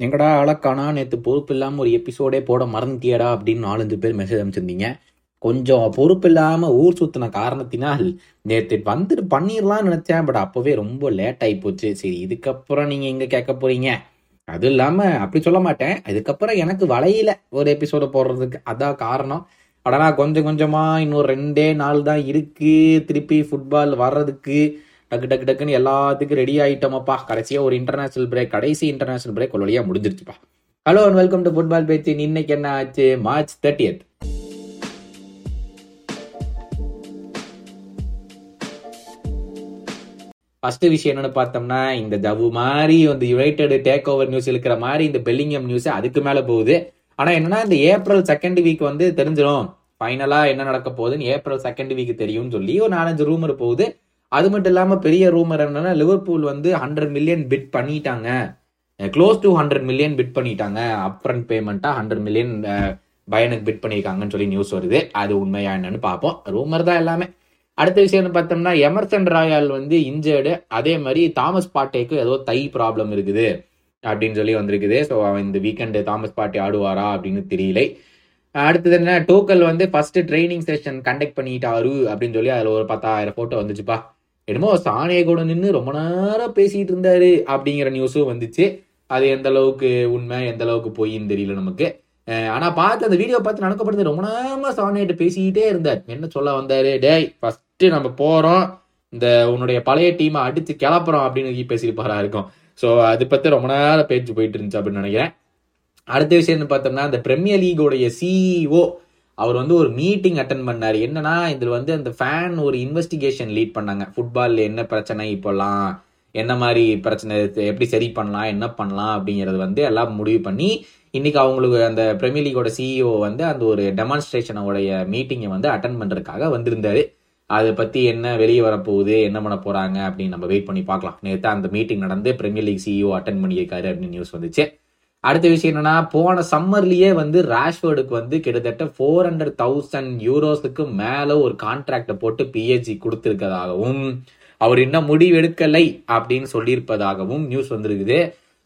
எங்கடா அழக்கானா நேற்று பொறுப்பு இல்லாமல் ஒரு எபிசோடே போட மறந்துட்டியடா அப்படின்னு நாலஞ்சு பேர் மெசேஜ் அனுப்பிச்சிருந்தீங்க. கொஞ்சம் பொறுப்பு இல்லாமல் ஊர் சுத்தின காரணத்தினால் நேற்று வந்துட்டு பண்ணிடலாம்னு நினச்சேன். பட் அப்போவே ரொம்ப லேட் ஆகி போச்சு. சரி இதுக்கப்புறம் நீங்கள் எங்கே கேட்க போறீங்க? அது இல்லாமல் அப்படி சொல்ல மாட்டேன். இதுக்கப்புறம் எனக்கு வளையல ஒரு எபிசோட போடுறதுக்கு அதான் காரணம். அடனா கொஞ்சம் கொஞ்சமாக இன்னும் ரெண்டே நாள் தான் இருக்கு. திருப்பி ஃபுட்பால் வர்றதுக்கு. டக்கு டக்கு டக்குன்னு எல்லாத்துக்கும் ரெடி ஆயிட்டோமப்பா. கடைசியாக ஒரு இன்டர்நேஷனல் பிரேக் கடைசி இன்டர்நேஷனல் பிரேக் ஒரு வழியாக முடிஞ்சிருச்சுப்பா. Hello and welcome to football பேச்சு இன்னைக்கு என்ன ஆச்சு? மார்ச் தேர்ட்டியத் ஃபஸ்ட்டு விஷயம் என்னென்னு பார்த்தோம்னா இந்த ஜவு மாதிரி வந்து யுனைடெட் டேக் ஓவர் நியூஸ் இருக்கிற மாதிரி இந்த பெல்லிங்கம் நியூஸ் அதுக்கு மேலே போகுது. ஆனால் என்னன்னா இந்த ஏப்ரல் செகண்ட் வீக் வந்து தெரிஞ்சிடும் ஃபைனலாக என்ன நடக்க போகுதுன்னு ஏப்ரல் செகண்ட் வீக் தெரியும்னு சொல்லி ஒரு நாலஞ்சு ரூமர் போகுது. அது மட்டும் இல்லாமல் பெரிய ரூமர் என்னன்னா லிவர்பூல் வந்து ஹண்ட்ரட் மில்லியன் பிட் பண்ணிட்டாங்க. Close to hundred million bid பண்ணிட்டாங்க. அப்ரண்ட் பேமெண்ட்டாக ஹண்ட்ரட் மில்லியன் பயனுக்கு பிட் பண்ணியிருக்காங்கன்னு சொல்லி நியூஸ் வருது. அது உண்மையா என்னன்னு பார்ப்போம். ரூமர் தான் எல்லாமே. அடுத்த விஷயம்னு பார்த்தோம்னா எமர்சன் ராயால் வந்து இன்ஜர்டு அதே மாதிரி தாமஸ் பாட்டேக்கு ஏதோ தை ப்ராப்ளம் இருக்குது அப்படின்னு சொல்லி வந்திருக்குது. ஸோ அவன் இந்த வீக்கெண்டு தாமஸ் பாட்டி ஆடுவாரா அப்படின்னு தெரியல. அடுத்தது என்ன? டோக்கல் வந்து ஃபர்ஸ்ட் ட்ரைனிங் செஷன் கண்டக்ட் பண்ணிட்டாரு அப்படின்னு சொல்லி அதில் ஒரு பத்தாயிரம் ஃபோட்டோ வந்துச்சுப்பா. என்னமோ சாணியை கூட நின்று ரொம்ப நேரம் பேசிட்டு இருந்தாரு அப்படிங்கிற நியூஸும் வந்துச்சு. அது எந்த அளவுக்கு உண்மை எந்த அளவுக்கு பொய்ன்னு தெரியல நமக்கு. ஆனா பார்த்து அந்த வீடியோ பார்த்து நடக்கப்படுது. ரொம்ப நேரமா சாணியிட்ட பேசிக்கிட்டே இருந்தார். என்ன சொல்ல வந்தாரு? டேய் ஃபர்ஸ்ட் நம்ம போறோம். இந்த உன்னுடைய பழைய டீமை அடிச்சு கிளப்புறோம் அப்படின்னு பேசியிருப்பாரா இருக்கும். ஸோ அது பத்தி ரொம்ப நேரம் பேச்சு போயிட்டு இருந்துச்சு அப்படின்னு நினைக்கிறேன். அடுத்த விஷயம்னு பார்த்தோம்னா இந்த பிரீமியர் லீகோடைய சிஇஓ அவர் வந்து ஒரு மீட்டிங் அட்டன் பண்ணார். என்னன்னா இதில் வந்து அந்த ஃபேன் ஒரு இன்வெஸ்டிகேஷன் லீட் பண்ணாங்க. ஃபுட்பாலில் என்ன பிரச்சனை இப்போல்லாம் என்ன மாதிரி பிரச்சனை எப்படி சரி பண்ணலாம்? என்ன பண்ணலாம்? அப்படிங்கிறது வந்து எல்லாம் முடிவு பண்ணி இன்னைக்கு அவங்களுக்கு அந்த பிரீமியர் லீகோட சிஇஓ வந்து அந்த ஒரு டெமான்ஸ்ட்ரேஷனோடைய மீட்டிங்கை வந்து அட்டன் பண்ணுறதுக்காக வந்திருந்தாரு. அதை பற்றி என்ன வெளியே வரப்போகுது? என்ன பண்ண போகிறாங்க அப்படின்னு நம்ம வெயிட் பண்ணி பார்க்கலாம். நேற்று அந்த மீட்டிங் நடந்து பிரீமியர் லீக் சிஇஓ அட்டன் பண்ணியிருக்காரு அப்படின்னு நியூஸ் வந்துச்சு. அடுத்த விஷயம் என்னன்னா போன சம்மர்லயே வந்து ராஷ்வர்டுக்கு வந்து கிட்டத்தட்ட ஃபோர் ஹண்ட்ரட் தௌசண்ட் யூரோஸுக்கு மேல ஒரு கான்ட்ராக்டை போட்டு பிஹெச்சி கொடுத்துருக்கதாகவும் அவர் இன்னும் முடிவெடுக்கலை அப்படின்னு சொல்லியிருப்பதாகவும் நியூஸ் வந்திருக்குது.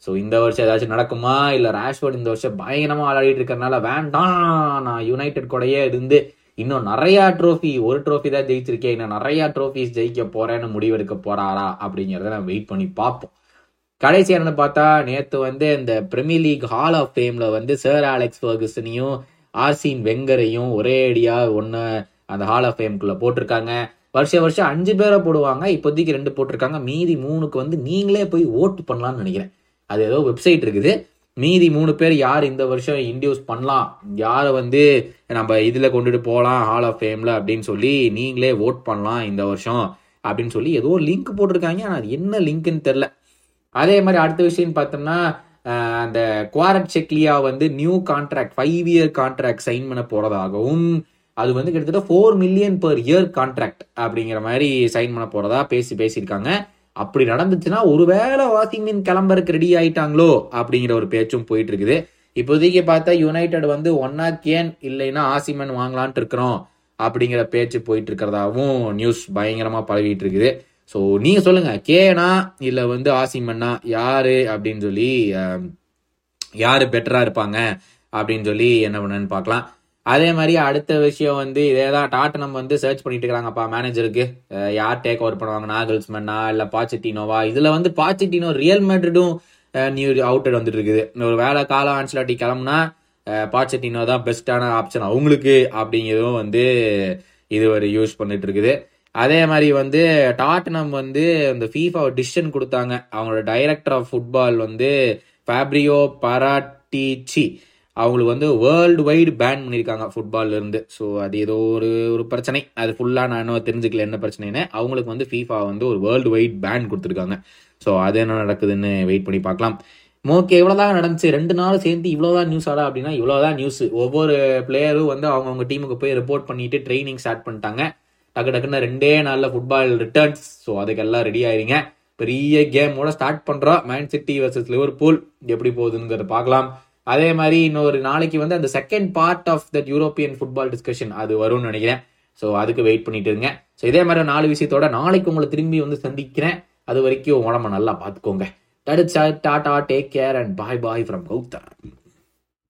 ஸோ இந்த வருஷம் ஏதாச்சும் நடக்குமா? இல்லை ராஷ்வர்ட் இந்த வருஷம் பயங்கரமா விளையாடிட்டு இருக்கறனால வேண்டாம். நான் யுனைடெட் கூடயே இருந்து இன்னும் நிறைய ட்ரோஃபி ஒரு ட்ரோஃபி தான் ஜெயிச்சிருக்கேன். இன்னும் நிறைய ட்ரோஃபிஸ் ஜெயிக்க போறேன்னு முடிவெடுக்க போறாரா அப்படிங்கிறத நான் வெயிட் பண்ணி பார்ப்போம். கடைசி என்னன்னு பார்த்தா நேற்று வந்து இந்த பிரீமியர் லீக் ஹால் ஆஃப் ஃபேமில் வந்து சர் ஆலெக்ஸ் ஃபர்கசனையும் ஆர்சின் வெங்கரையும் ஒரே அடியாக ஒன்று அந்த ஹால் ஆஃப் ஃபேம்குள்ளே போட்டிருக்காங்க. வருஷ வருஷம் அஞ்சு பேரை போடுவாங்க இப்போதைக்கு ரெண்டு போட்டிருக்காங்க. மீதி மூணுக்கு வந்து நீங்களே போய் ஓட்டு பண்ணலாம்னு நினைக்கிறேன். அது ஏதோ வெப்சைட் இருக்குது. மீதி மூணு பேர் யார் இந்த வருஷம் இன்டியூஸ் பண்ணலாம்? யாரை வந்து நம்ம இதில் கொண்டுட்டு போகலாம் ஹால் ஆஃப் ஃபேமில் அப்படின்னு சொல்லி நீங்களே ஓட் பண்ணலாம் இந்த வருஷம் அப்படின்னு சொல்லி ஏதோ லிங்க் போட்டிருக்காங்க. ஆனால் அது என்ன லிங்க்னு தெரில அதே மாதிரி அடுத்த விஷயம் பார்த்தோம்னா அந்த குவாரட் செக்லியா வந்து new contract five year contract sign பண்ண போறதாகவும் அது வந்து கிட்டத்தட்ட four million per year contract அப்படிங்கிற மாதிரி சைன் பண்ண போறதா பேசி பேசியிருக்காங்க. அப்படி நடந்துச்சுன்னா ஒருவேளை வாஷிங்மின் கிளம்பருக்கு ரெடி ஆயிட்டாங்களோ அப்படிங்கிற ஒரு பேச்சும் போயிட்டு இருக்குது இப்போதைக்கு பார்த்தா யுனைடெட் வந்து ஒன்னா கேன் இல்லைன்னா ஆசிமன் வாங்கலான்ட்டு இருக்கிறோம் அப்படிங்கிற பேச்சு போயிட்டு இருக்கிறதாவும் நியூஸ் பயங்கரமா பரவிட்டு இருக்குது ஸோ நீங்கள் சொல்லுங்கள் கேனா இல்லை வந்து ஆசிமன்னா யார் அப்படின்னு சொல்லி யார் பெட்டராக இருப்பாங்க அப்படின்னு சொல்லி என்ன பண்ணுன்னு பார்க்கலாம். அதே மாதிரி அடுத்த விஷயம் வந்து இதே தான் டாட்டனம் வந்து சர்ச் பண்ணிட்டு இருக்கிறாங்கப்பா மேனேஜருக்கு யார் டேக் ஓவர் பண்ணுவாங்க நாகல்ஸ்மன்னா இல்லை பாச்சிட்டினோவா இதில் வந்து பாச்சிட்டினோ ரியல் மேட்ரிடும் நியூ அவுட்டட் வந்துட்டு இருக்குது. ஒரு வேலை காலம் ஆன்சலாட்டி கிளம்புனா பாச்சட்டினோ தான் பெஸ்ட்டான ஆப்ஷன் அவங்களுக்கு அப்படிங்கிறதும் வந்து இது ஒரு யூஸ் பண்ணிட்டு இருக்குது. அதே மாதிரி வந்து டாட்னம் வந்து இந்த ஃபீஃபா டிசிஷன் கொடுத்தாங்க. அவங்களோட டைரக்டர் ஆஃப் ஃபுட்பால் வந்து ஃபேப்ரியோ பராட்டிச்சி அவங்களுக்கு வந்து வேர்ல்டு வைடு பேன் பண்ணியிருக்காங்க ஃபுட்பால்ல இருந்து. ஸோ அது ஏதோ ஒரு ஒரு பிரச்சனை. அது ஃபுல்லாக நான் இன்னும் தெரிஞ்சுக்கல என்ன பிரச்சனைன்னு. அவங்களுக்கு வந்து ஃபீஃபா வந்து ஒரு வேர்ல்டு வைட் பேன் கொடுத்துருக்காங்க. ஸோ அது என்ன நடக்குதுன்னு வெயிட் பண்ணி பார்க்கலாம். ஓகே இவ்வளோதான் நடந்துச்சு. ரெண்டு நாள் சேர்ந்து இவ்வளோதான் நியூஸ் ஆடா அப்படின்னா இவ்வளோதான் நியூஸ் ஒவ்வொரு பிளேயரும் வந்து அவங்கவுங்க டீமுக்கு போய் ரிப்போர்ட் பண்ணிட்டு ட்ரைனிங் ஸ்டார்ட் பண்ணிட்டாங்க. டக்கு டக்குன்னு ரெண்டே நாளில் ஃபுட்பால் ரிட்டர்ன்ஸ் ஸோ அதுக்கெல்லாம் ரெடி ஆயிருங்க பெரிய கேமோட ஸ்டார்ட் பண்ணுறோம் மேன் சிட்டி வர்சஸ் லிவர்பூல் எப்படி போகுதுங்கிறத பார்க்கலாம். அதே மாதிரி இன்னொரு நாளைக்கு வந்து அந்த second part of that European football discussion அது வரும்னு நினைக்கிறேன். ஸோ அதுக்கு வெயிட் பண்ணிட்டு இருங்க. ஸோ இதே மாதிரி நாலு விஷயத்தோட நாளைக்கு உங்களை திரும்பி வந்து சந்திக்கிறேன். அது வரைக்கும் உடம்ப நல்லா பார்த்துக்கோங்க. That tata take care and bye bye from Gautham.